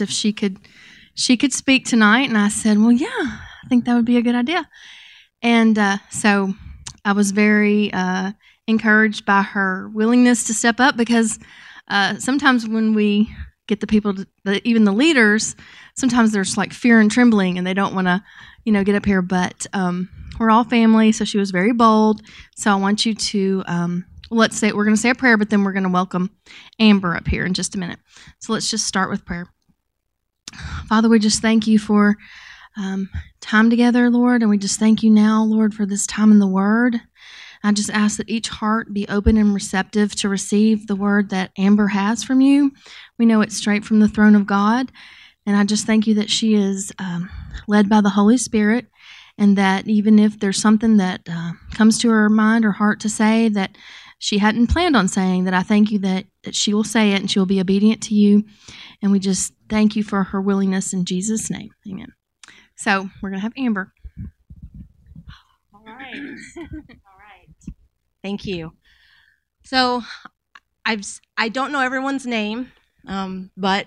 if she could she could speak tonight and i said well yeah i think that would be a good idea. And uh, so i was very uh, encouraged by her willingness to step up because uh, sometimes when we get the people to, the, even the leaders sometimes there's like fear and trembling and they don't want to you know get up here. But um, we're all family so she was very bold. So i want you to um, let's say we're going to say a prayer but then we're going to welcome amber up here in just a minute. So let's just start with prayer Father, we just thank you for um, time together, Lord, and we just thank you now, Lord, for this time in the Word. I just ask that each heart be open and receptive to receive the word that Amber has from you. We know it's straight from the throne of God. And I just thank you that she is um, led by the Holy Spirit, and that even if there's something that uh, comes to her mind or heart to say that she hadn't planned on saying, that I thank you that, that she will say it and she will be obedient to you. And we just thank you for her willingness in Jesus' name. Amen. So we're going to have Amber. All right. All right. Thank you. So, I've s- I don't know everyone's name, um, but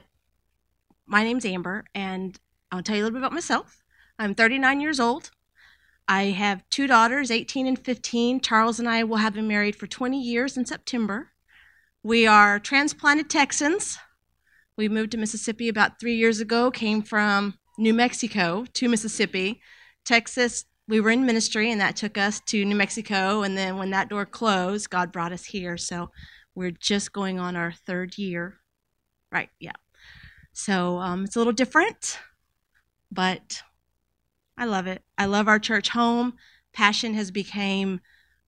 my name's Amber, and I'll tell you a little bit about myself. I'm 39 years old. I have two daughters, 18 and 15. Charles and I will have been married for 20 years in September. We are transplanted Texans. We moved to Mississippi about three years ago, came from New Mexico to Mississippi. Texas, we were in ministry, and that took us to New Mexico. And then when that door closed, God brought us here. So we're just going on our third year. Right, yeah. So um, it's a little different, but I love it. I love our church home. Passion has become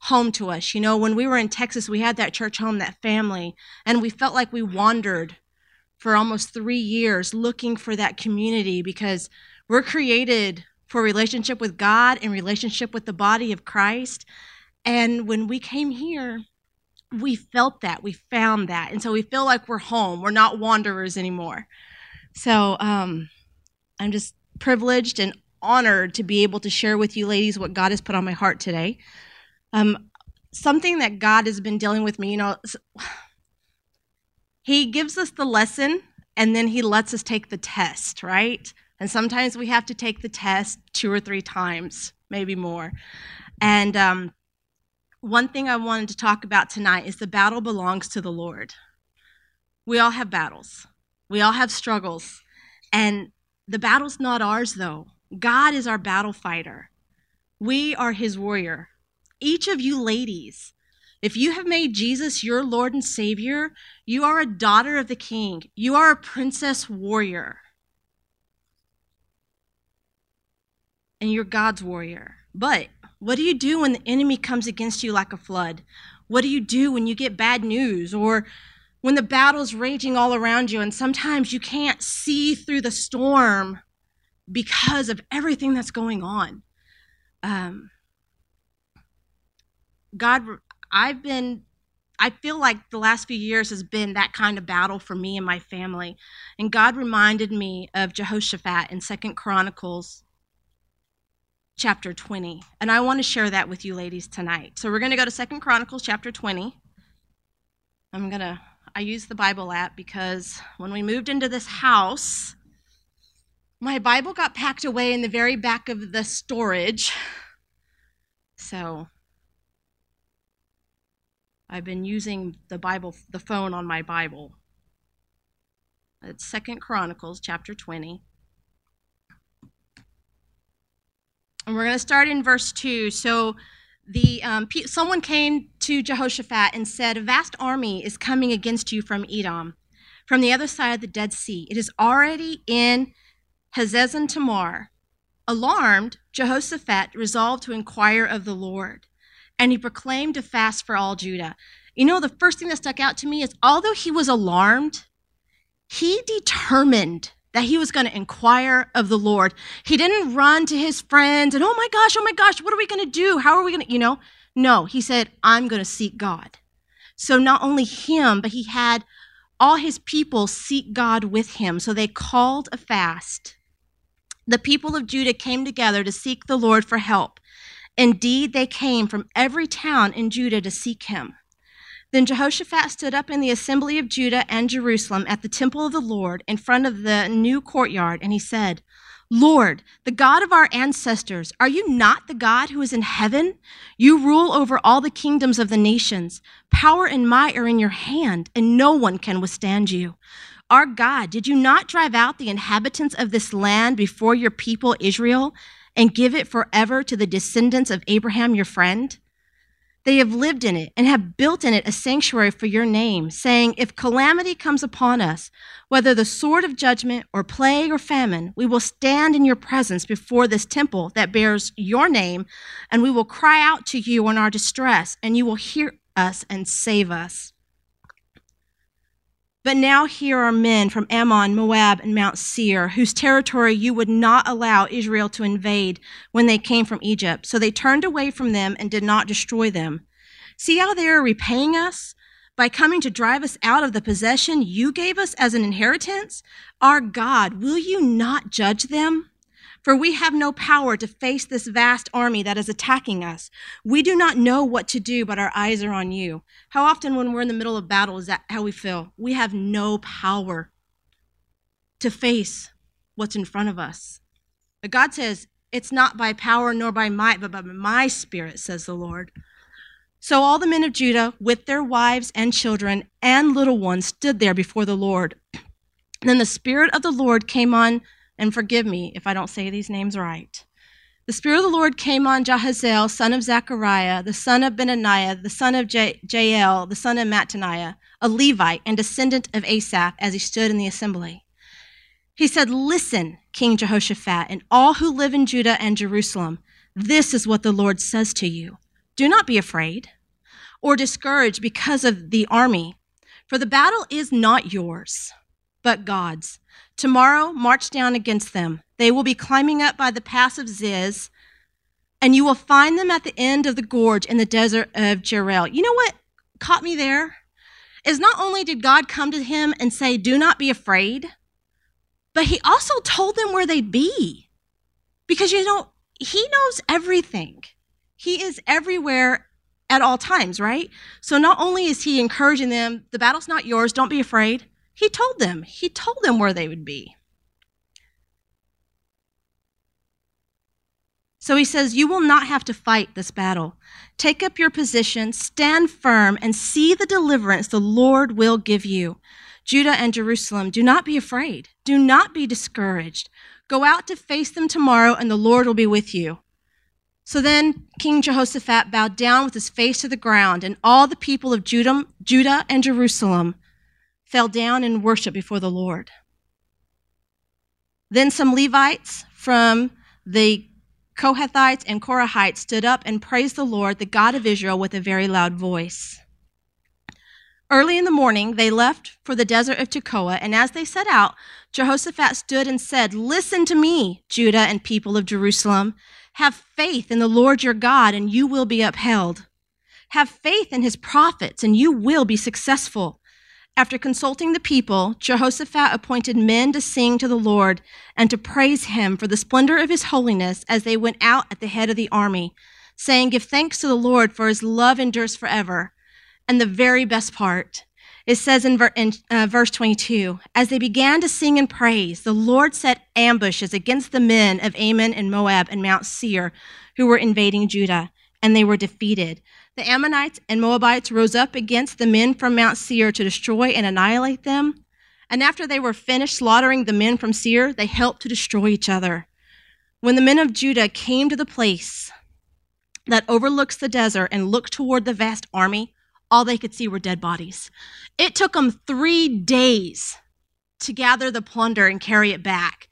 home to us. You know, when we were in Texas, we had that church home, that family, and we felt like we wandered for almost three years looking for that community because we're created for relationship with God and relationship with the body of Christ. And when we came here, we felt that, we found that. And so we feel like we're home. We're not wanderers anymore. So um, I'm just privileged and honored to be able to share with you ladies what God has put on my heart today. Um, something that God has been dealing with me, you know, He gives us the lesson and then He lets us take the test, right? And sometimes we have to take the test two or three times, maybe more. And um, one thing I wanted to talk about tonight is the battle belongs to the Lord. We all have battles, we all have struggles. And the battle's not ours, though. God is our battle fighter, we are his warrior. Each of you ladies, if you have made Jesus your Lord and Savior, you are a daughter of the King. You are a princess warrior. And you're God's warrior. But what do you do when the enemy comes against you like a flood? What do you do when you get bad news or when the battle's raging all around you and sometimes you can't see through the storm because of everything that's going on? Um, God, I've been, I feel like the last few years has been that kind of battle for me and my family. And God reminded me of Jehoshaphat in Second Chronicles chapter 20. And I want to share that with you ladies tonight. So we're going to go to Second Chronicles chapter 20. I'm going to, I use the Bible app because when we moved into this house, my Bible got packed away in the very back of the storage. So I've been using the Bible, the phone on my Bible. It's Second Chronicles chapter 20. And we're going to start in verse 2. So the um, someone came to Jehoshaphat and said, A vast army is coming against you from Edom, from the other side of the Dead Sea. It is already in Hazezon Tamar. Alarmed, Jehoshaphat resolved to inquire of the Lord, and he proclaimed a fast for all Judah. You know, the first thing that stuck out to me is although he was alarmed, he determined that he was going to inquire of the Lord. He didn't run to his friends and, oh my gosh, oh my gosh, what are we going to do? How are we going to, you know? No, he said, I'm going to seek God. So not only him, but he had all his people seek God with him. So they called a fast. The people of Judah came together to seek the Lord for help. Indeed, they came from every town in Judah to seek him. Then Jehoshaphat stood up in the assembly of Judah and Jerusalem at the temple of the Lord in front of the new courtyard, and he said, Lord, the God of our ancestors, are you not the God who is in heaven? You rule over all the kingdoms of the nations. Power and might are in your hand, and no one can withstand you. Our God, did you not drive out the inhabitants of this land before your people Israel and give it forever to the descendants of Abraham your friend? They have lived in it and have built in it a sanctuary for your name, saying, If calamity comes upon us, whether the sword of judgment or plague or famine, we will stand in your presence before this temple that bears your name, and we will cry out to you in our distress, and you will hear us and save us. But now here are men from Ammon, Moab, and Mount Seir, whose territory you would not allow Israel to invade when they came from Egypt. So they turned away from them and did not destroy them. See how they are repaying us? By coming to drive us out of the possession you gave us as an inheritance? Our God, will you not judge them? For we have no power to face this vast army that is attacking us. We do not know what to do, but our eyes are on you. How often, when we're in the middle of battle, is that how we feel? We have no power to face what's in front of us. But God says, It's not by power nor by might, but by my spirit, says the Lord. So all the men of Judah, with their wives and children and little ones, stood there before the Lord. then the Spirit of the Lord came on and forgive me if I don't say these names right. The Spirit of the Lord came on Jahaziel, son of Zechariah, the son of Benaniah, the son of Jael, the son of Mattaniah, a Levite and descendant of Asaph, as he stood in the assembly. He said, Listen, King Jehoshaphat, and all who live in Judah and Jerusalem, this is what the Lord says to you. Do not be afraid or discouraged because of the army, for the battle is not yours, but God's. Tomorrow, march down against them. They will be climbing up by the pass of Ziz, and you will find them at the end of the gorge in the desert of Jeruel. You know what caught me there? Is not only did God come to him and say, Do not be afraid, but he also told them where they'd be. Because, you know, he knows everything, he is everywhere at all times, right? So not only is he encouraging them, the battle's not yours, don't be afraid. He told them, He told them where they would be. So he says, You will not have to fight this battle. Take up your position, stand firm, and see the deliverance the Lord will give you. Judah and Jerusalem, do not be afraid. Do not be discouraged. Go out to face them tomorrow, and the Lord will be with you. So then King Jehoshaphat bowed down with his face to the ground, and all the people of Judah, Judah and Jerusalem fell down and worshiped before the Lord. Then some Levites from the Kohathites and Korahites stood up and praised the Lord, the God of Israel, with a very loud voice. Early in the morning, they left for the desert of Tekoa, and as they set out, Jehoshaphat stood and said, Listen to me, Judah and people of Jerusalem. Have faith in the Lord your God, and you will be upheld. Have faith in his prophets, and you will be successful. After consulting the people, Jehoshaphat appointed men to sing to the Lord and to praise him for the splendor of his holiness as they went out at the head of the army, saying, Give thanks to the Lord, for his love endures forever. And the very best part, it says in, ver- in uh, verse 22 As they began to sing and praise, the Lord set ambushes against the men of Ammon and Moab and Mount Seir who were invading Judah, and they were defeated. The Ammonites and Moabites rose up against the men from Mount Seir to destroy and annihilate them. And after they were finished slaughtering the men from Seir, they helped to destroy each other. When the men of Judah came to the place that overlooks the desert and looked toward the vast army, all they could see were dead bodies. It took them three days to gather the plunder and carry it back.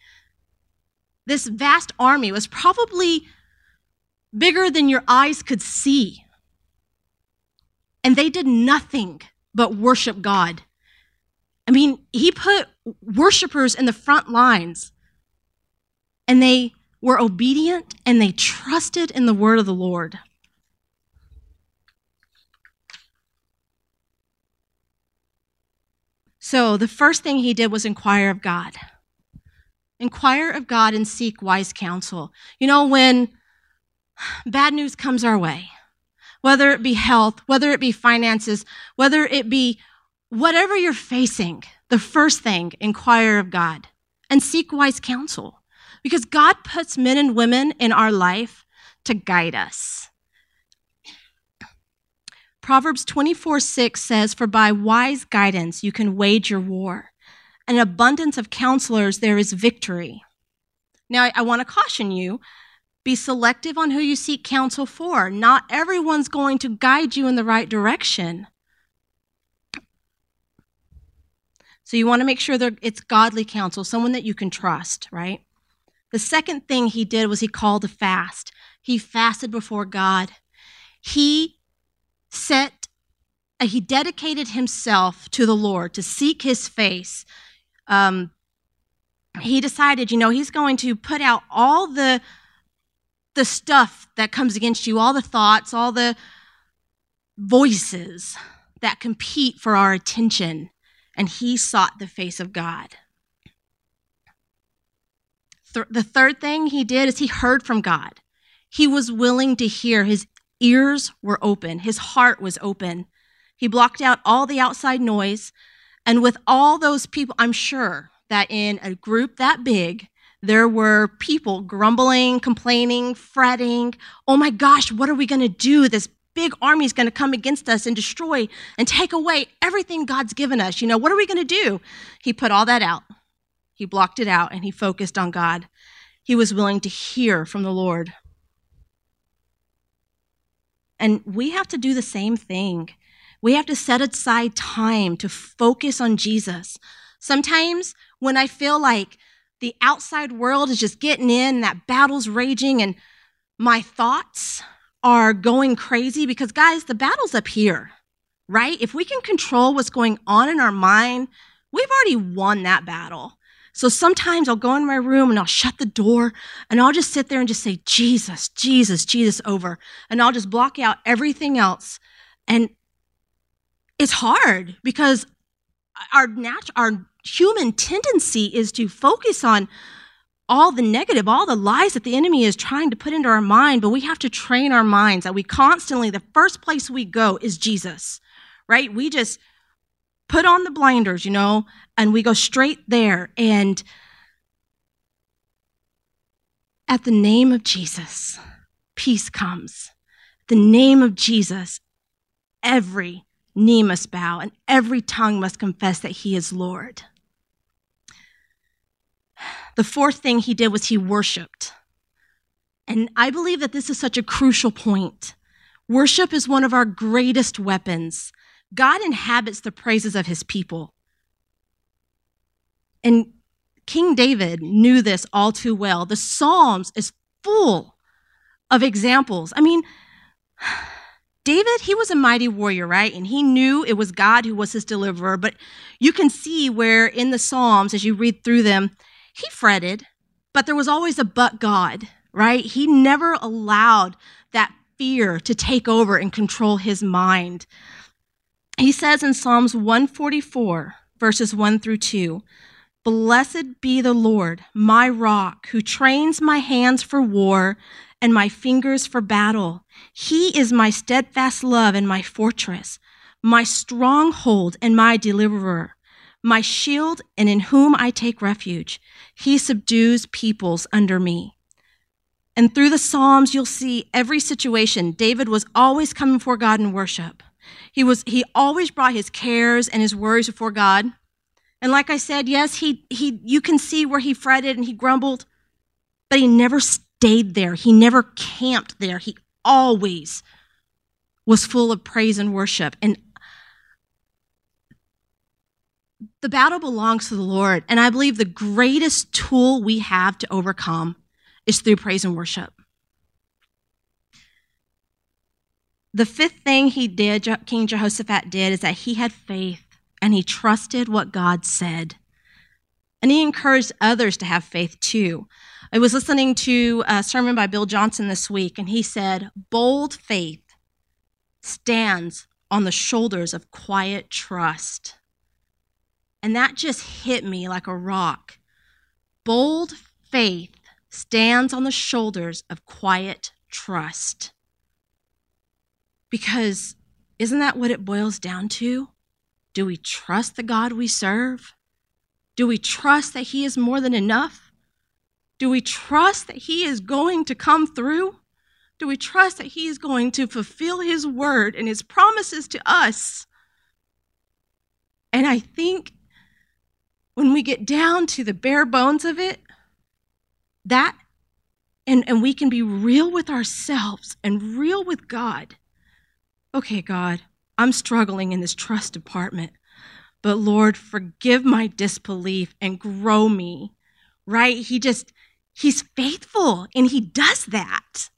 This vast army was probably bigger than your eyes could see. And they did nothing but worship God. I mean, he put worshipers in the front lines, and they were obedient and they trusted in the word of the Lord. So the first thing he did was inquire of God. Inquire of God and seek wise counsel. You know, when bad news comes our way, whether it be health, whether it be finances, whether it be whatever you're facing, the first thing, inquire of God and seek wise counsel. Because God puts men and women in our life to guide us. Proverbs 24 6 says, For by wise guidance you can wage your war. An abundance of counselors, there is victory. Now, I, I want to caution you be selective on who you seek counsel for. Not everyone's going to guide you in the right direction. So you want to make sure that it's godly counsel, someone that you can trust, right? The second thing he did was he called a fast. He fasted before God. He set, uh, he dedicated himself to the Lord to seek his face. Um, he decided, you know, he's going to put out all the the stuff that comes against you, all the thoughts, all the voices that compete for our attention. And he sought the face of God. Th- the third thing he did is he heard from God. He was willing to hear. His ears were open, his heart was open. He blocked out all the outside noise. And with all those people, I'm sure that in a group that big, there were people grumbling, complaining, fretting. Oh my gosh, what are we going to do? This big army is going to come against us and destroy and take away everything God's given us. You know, what are we going to do? He put all that out. He blocked it out and he focused on God. He was willing to hear from the Lord. And we have to do the same thing. We have to set aside time to focus on Jesus. Sometimes when I feel like the outside world is just getting in, that battle's raging, and my thoughts are going crazy because, guys, the battle's up here, right? If we can control what's going on in our mind, we've already won that battle. So sometimes I'll go in my room and I'll shut the door and I'll just sit there and just say, Jesus, Jesus, Jesus over. And I'll just block out everything else. And it's hard because our natural, our human tendency is to focus on all the negative, all the lies that the enemy is trying to put into our mind, but we have to train our minds that we constantly, the first place we go is Jesus, right? We just put on the blinders, you know, and we go straight there. And at the name of Jesus, peace comes. The name of Jesus, every knee must bow and every tongue must confess that he is Lord. The fourth thing he did was he worshiped. And I believe that this is such a crucial point. Worship is one of our greatest weapons. God inhabits the praises of his people. And King David knew this all too well. The Psalms is full of examples. I mean, David, he was a mighty warrior, right? And he knew it was God who was his deliverer. But you can see where in the Psalms, as you read through them, he fretted, but there was always a but God, right? He never allowed that fear to take over and control his mind. He says in Psalms 144, verses 1 through 2, Blessed be the Lord, my rock, who trains my hands for war and my fingers for battle. He is my steadfast love and my fortress, my stronghold and my deliverer my shield and in whom I take refuge. He subdues peoples under me. And through the Psalms, you'll see every situation. David was always coming before God in worship. He was, he always brought his cares and his worries before God. And like I said, yes, he, he, you can see where he fretted and he grumbled, but he never stayed there. He never camped there. He always was full of praise and worship. And the battle belongs to the Lord. And I believe the greatest tool we have to overcome is through praise and worship. the fifth thing he did, King Jehoshaphat did, is that he had faith and he trusted what God said. And he encouraged others to have faith too. I was listening to a sermon by Bill Johnson this week, and he said, Bold faith stands on the shoulders of quiet trust. And that just hit me like a rock. Bold faith stands on the shoulders of quiet trust. Because isn't that what it boils down to? Do we trust the God we serve? Do we trust that He is more than enough? Do we trust that He is going to come through? Do we trust that He is going to fulfill His word and His promises to us? And I think when we get down to the bare bones of it, that, and, and we can be real with ourselves and real with God. Okay, God, I'm struggling in this trust department, but Lord, forgive my disbelief and grow me, right? He just, He's faithful and He does that.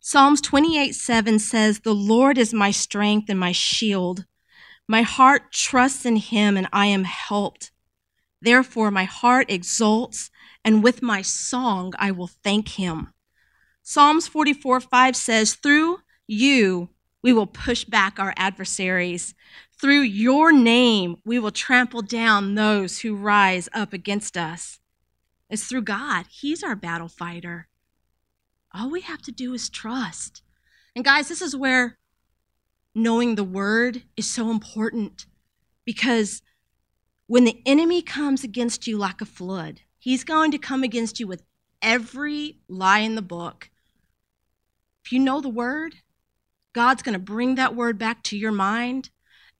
Psalms 28 7 says, The Lord is my strength and my shield. My heart trusts in him and I am helped. Therefore, my heart exults, and with my song I will thank him. Psalms 44 5 says, Through you we will push back our adversaries. Through your name we will trample down those who rise up against us. It's through God, He's our battle fighter. All we have to do is trust. And guys, this is where knowing the word is so important because when the enemy comes against you like a flood, he's going to come against you with every lie in the book. If you know the word, God's going to bring that word back to your mind,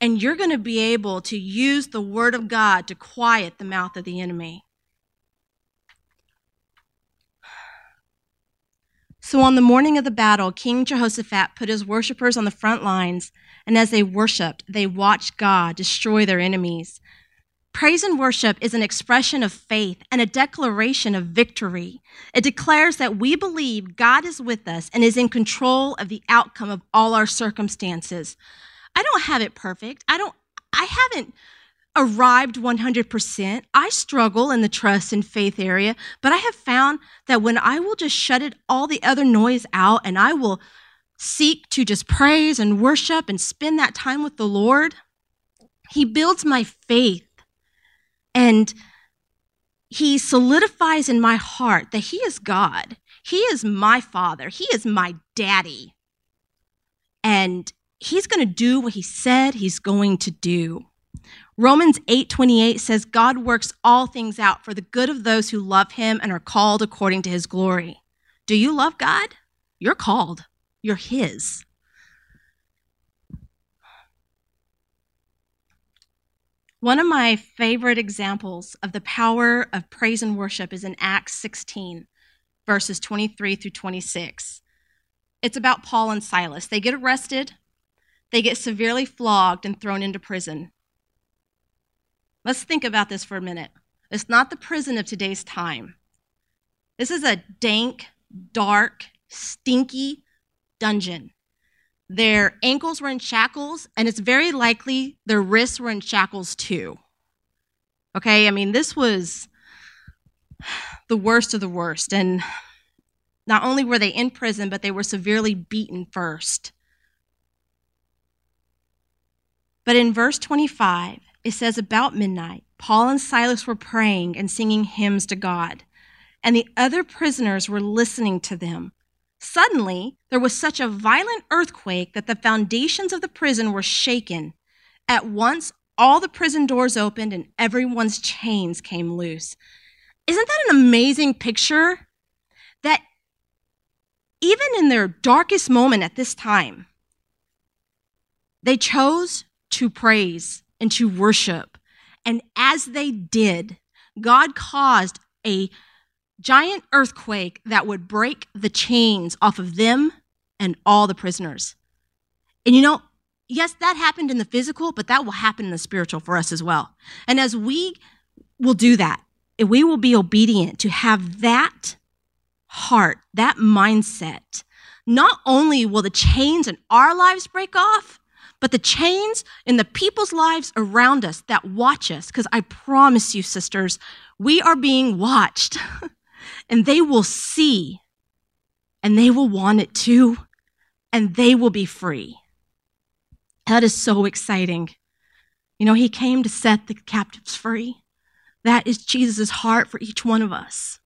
and you're going to be able to use the word of God to quiet the mouth of the enemy. So on the morning of the battle, King Jehoshaphat put his worshippers on the front lines, and as they worshiped, they watched God destroy their enemies. Praise and worship is an expression of faith and a declaration of victory. It declares that we believe God is with us and is in control of the outcome of all our circumstances. I don't have it perfect. I don't I haven't arrived 100%. I struggle in the trust and faith area, but I have found that when I will just shut it all the other noise out and I will seek to just praise and worship and spend that time with the Lord, he builds my faith and he solidifies in my heart that he is God. He is my father. He is my daddy. And he's going to do what he said he's going to do. Romans 8:28 says God works all things out for the good of those who love him and are called according to his glory. Do you love God? You're called. You're his. One of my favorite examples of the power of praise and worship is in Acts 16, verses 23 through 26. It's about Paul and Silas. They get arrested, they get severely flogged and thrown into prison. Let's think about this for a minute. It's not the prison of today's time. This is a dank, dark, stinky dungeon. Their ankles were in shackles, and it's very likely their wrists were in shackles too. Okay, I mean, this was the worst of the worst. And not only were they in prison, but they were severely beaten first. But in verse 25, it says about midnight, Paul and Silas were praying and singing hymns to God, and the other prisoners were listening to them. Suddenly, there was such a violent earthquake that the foundations of the prison were shaken. At once, all the prison doors opened and everyone's chains came loose. Isn't that an amazing picture? That even in their darkest moment at this time, they chose to praise and to worship. And as they did, God caused a giant earthquake that would break the chains off of them and all the prisoners. And you know, yes, that happened in the physical, but that will happen in the spiritual for us as well. And as we will do that, if we will be obedient to have that heart, that mindset not only will the chains in our lives break off, but the chains in the people's lives around us that watch us. Because I promise you, sisters, we are being watched and they will see and they will want it too and they will be free. That is so exciting. You know, he came to set the captives free. That is Jesus' heart for each one of us.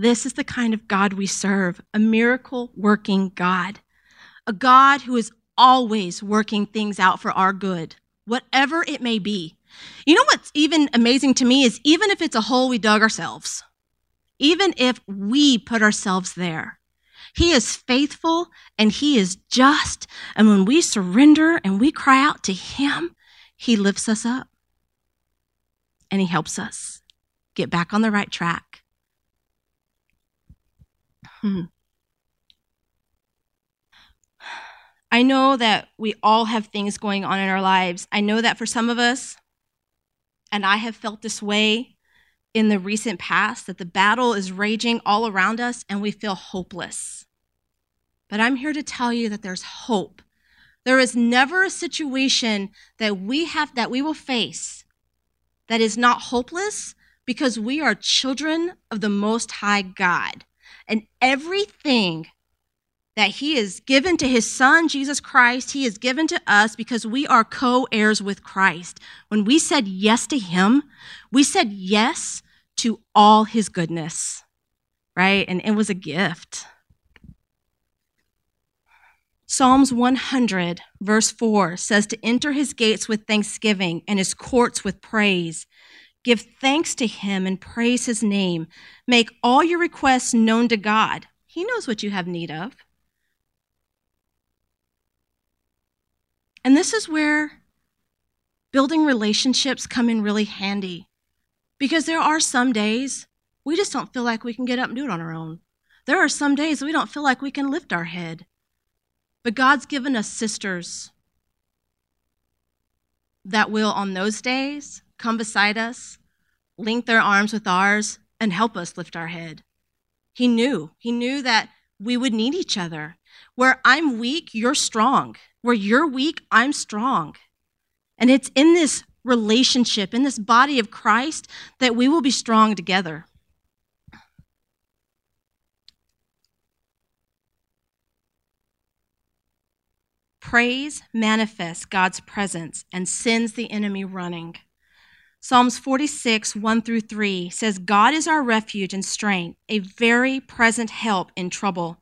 This is the kind of God we serve a miracle working God, a God who is always working things out for our good, whatever it may be. You know what's even amazing to me is even if it's a hole we dug ourselves, even if we put ourselves there, He is faithful and He is just. And when we surrender and we cry out to Him, He lifts us up and He helps us get back on the right track. Hmm. I know that we all have things going on in our lives. I know that for some of us, and I have felt this way in the recent past, that the battle is raging all around us and we feel hopeless. But I'm here to tell you that there's hope. There is never a situation that we have that we will face that is not hopeless because we are children of the most high God and everything that he has given to his son, Jesus Christ, he has given to us because we are co heirs with Christ. When we said yes to him, we said yes to all his goodness, right? And it was a gift. Psalms 100, verse 4 says to enter his gates with thanksgiving and his courts with praise. Give thanks to him and praise his name. Make all your requests known to God. He knows what you have need of. And this is where building relationships come in really handy because there are some days we just don't feel like we can get up and do it on our own. There are some days we don't feel like we can lift our head. But God's given us sisters that will, on those days, come beside us, link their arms with ours, and help us lift our head. He knew. He knew that we would need each other. Where I'm weak, you're strong. Where you're weak, I'm strong. And it's in this relationship, in this body of Christ, that we will be strong together. Praise manifests God's presence and sends the enemy running. Psalms 46, 1 through 3 says, God is our refuge and strength, a very present help in trouble.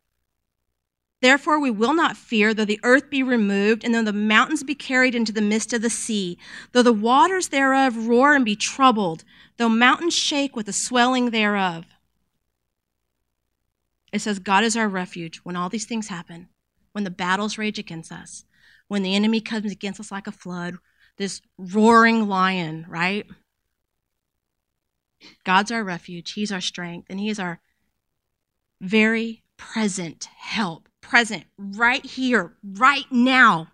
Therefore, we will not fear, though the earth be removed, and though the mountains be carried into the midst of the sea, though the waters thereof roar and be troubled, though mountains shake with the swelling thereof. It says, God is our refuge when all these things happen, when the battles rage against us, when the enemy comes against us like a flood, this roaring lion, right? God's our refuge, He's our strength, and He is our very present help, present right here, right now,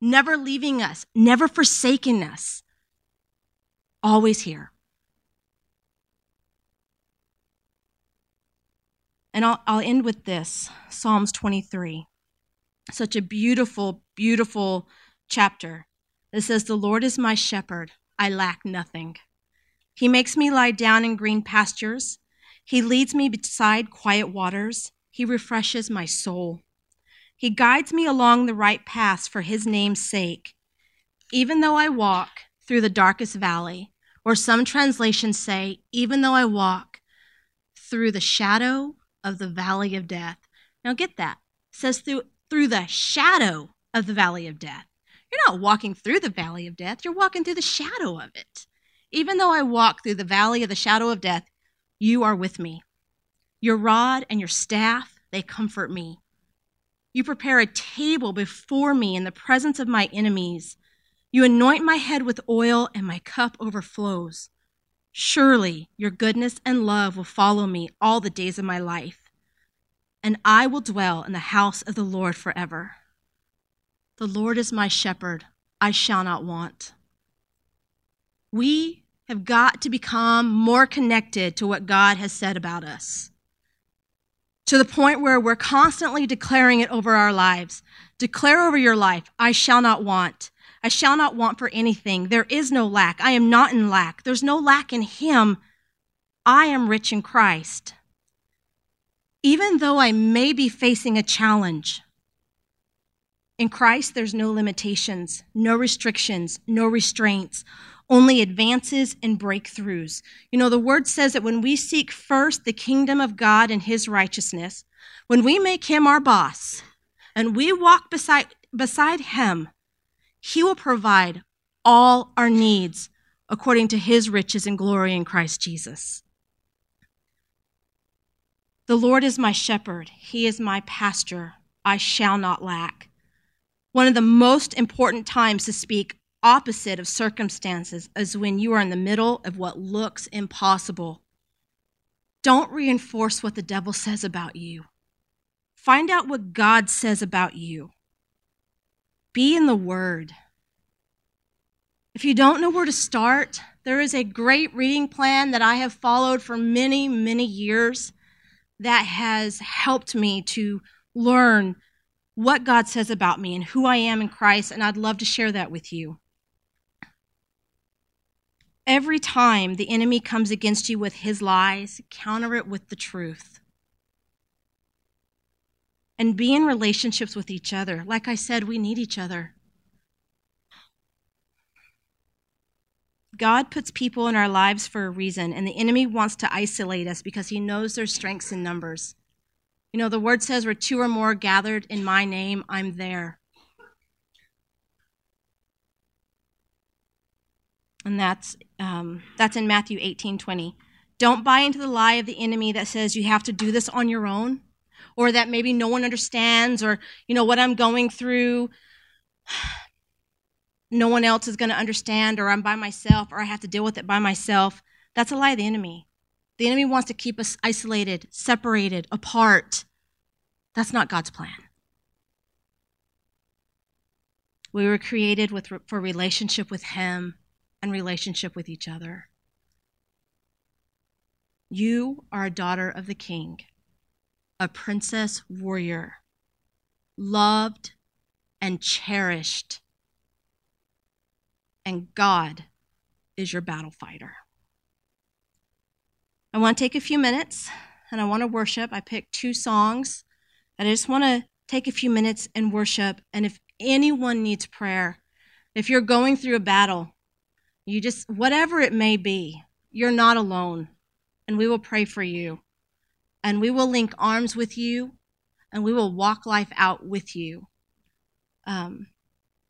never leaving us, never forsaking us, always here. And I'll, I'll end with this Psalms 23. Such a beautiful, beautiful chapter. It says, The Lord is my shepherd, I lack nothing. He makes me lie down in green pastures. He leads me beside quiet waters. He refreshes my soul. He guides me along the right paths for his name's sake. Even though I walk through the darkest valley, or some translations say, even though I walk through the shadow of the valley of death. Now get that. It says through through the shadow of the valley of death. You're not walking through the valley of death, you're walking through the shadow of it. Even though I walk through the valley of the shadow of death, you are with me. Your rod and your staff, they comfort me. You prepare a table before me in the presence of my enemies. You anoint my head with oil, and my cup overflows. Surely your goodness and love will follow me all the days of my life, and I will dwell in the house of the Lord forever. The Lord is my shepherd, I shall not want. We have got to become more connected to what God has said about us. to the point where we're constantly declaring it over our lives. Declare over your life, I shall not want. I shall not want for anything. There is no lack. I am not in lack. There's no lack in Him. I am rich in Christ. Even though I may be facing a challenge, in Christ, there's no limitations, no restrictions, no restraints, only advances and breakthroughs. You know, the word says that when we seek first the kingdom of God and his righteousness, when we make him our boss and we walk beside, beside him, he will provide all our needs according to his riches and glory in Christ Jesus. The Lord is my shepherd, he is my pastor, I shall not lack. One of the most important times to speak opposite of circumstances is when you are in the middle of what looks impossible. Don't reinforce what the devil says about you. Find out what God says about you. Be in the Word. If you don't know where to start, there is a great reading plan that I have followed for many, many years that has helped me to learn what God says about me and who I am in Christ, and I'd love to share that with you. Every time the enemy comes against you with his lies, counter it with the truth. And be in relationships with each other. Like I said, we need each other. God puts people in our lives for a reason, and the enemy wants to isolate us because he knows their strengths in numbers. You know, the word says, where two or more gathered in my name, I'm there. And that's, um, that's in Matthew 18 20. Don't buy into the lie of the enemy that says you have to do this on your own, or that maybe no one understands, or, you know, what I'm going through no one else is going to understand, or I'm by myself, or I have to deal with it by myself. That's a lie of the enemy. The enemy wants to keep us isolated, separated, apart. That's not God's plan. We were created with, for relationship with Him and relationship with each other. You are a daughter of the King, a princess warrior, loved and cherished and God is your battle fighter. I want to take a few minutes and I want to worship. I picked two songs and I just want to take a few minutes and worship. And if anyone needs prayer, if you're going through a battle, you just, whatever it may be, you're not alone. And we will pray for you. And we will link arms with you. And we will walk life out with you. Um,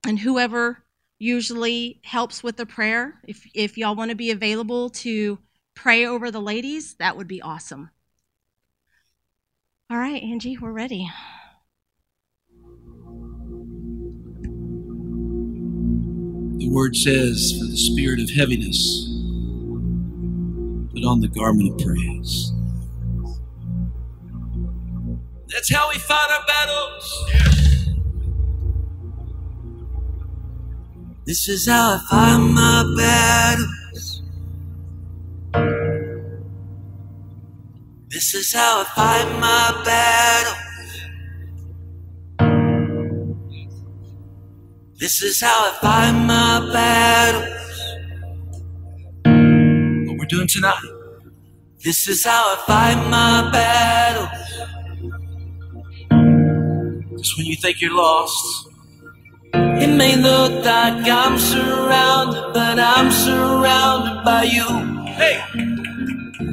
and whoever usually helps with the prayer. If, if y'all want to be available to pray over the ladies, that would be awesome. All right, Angie, we're ready. The word says, For the spirit of heaviness, put on the garment of praise. That's how we fight our battles. This is how I fight my battles. This is how I fight my battles. This is how I fight my battles. What we're doing tonight. This is how I fight my battles. Just when you think you're lost. It may look like I'm surrounded, but I'm surrounded by you. Hey!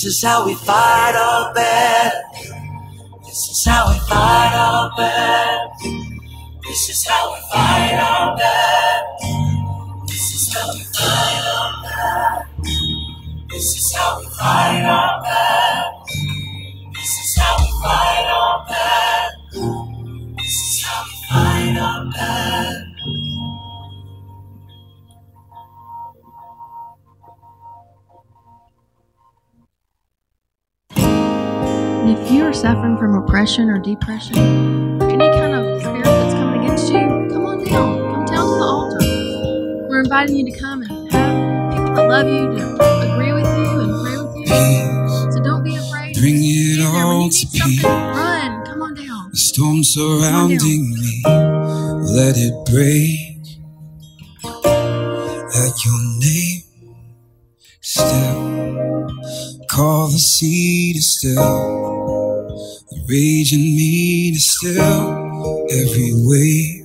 This is how we fight our battles. This is how we fight our battles. This is how we fight our battles. This is how we fight our battles. This is how we fight our battles. You are suffering from oppression or depression, or any kind of spirit that's coming against you, come on down. Come down to the altar. We're inviting you to come and have people that love you to agree with you and pray with you. So don't be afraid. Bring it all to peace. Run. Come on down. The storm surrounding me, let it break. At your name, still call the sea to still, the rage in me to still every wave.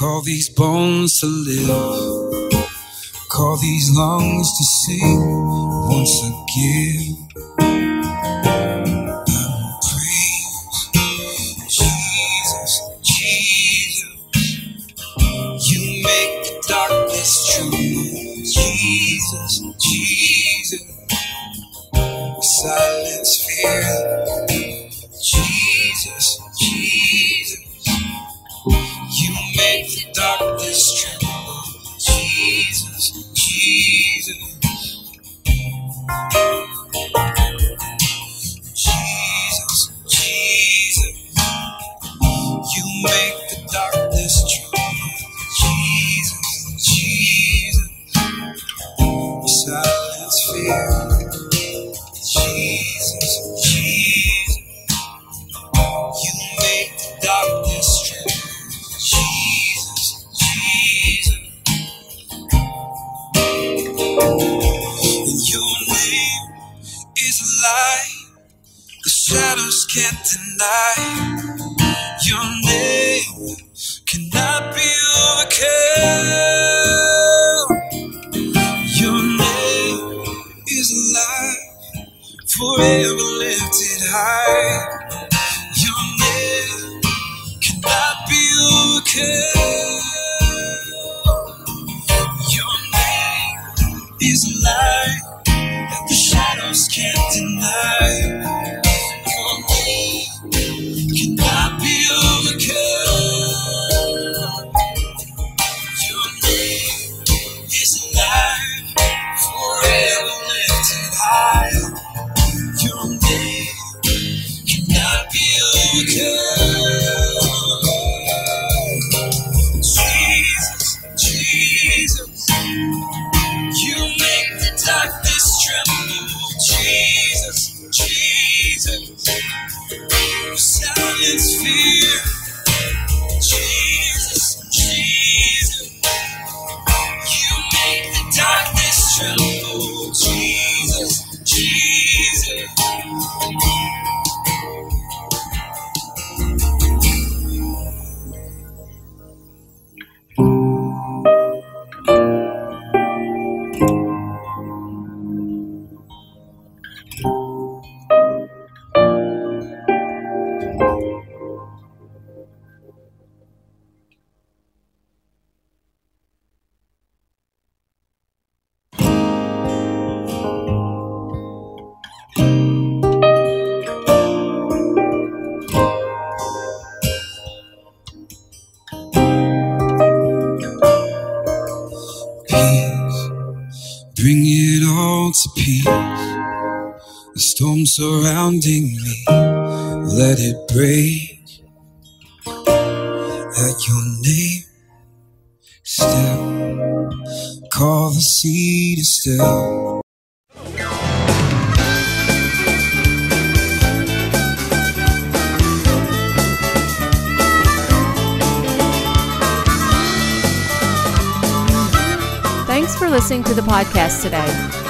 Call these bones to live. Call these lungs to sing once again. Praise Jesus, Jesus. You make the darkness tremble. Jesus, Jesus. Silence fear. Jesus. Storm surrounding me, let it break. At your name, still. Call the sea to still. Thanks for listening to the podcast today.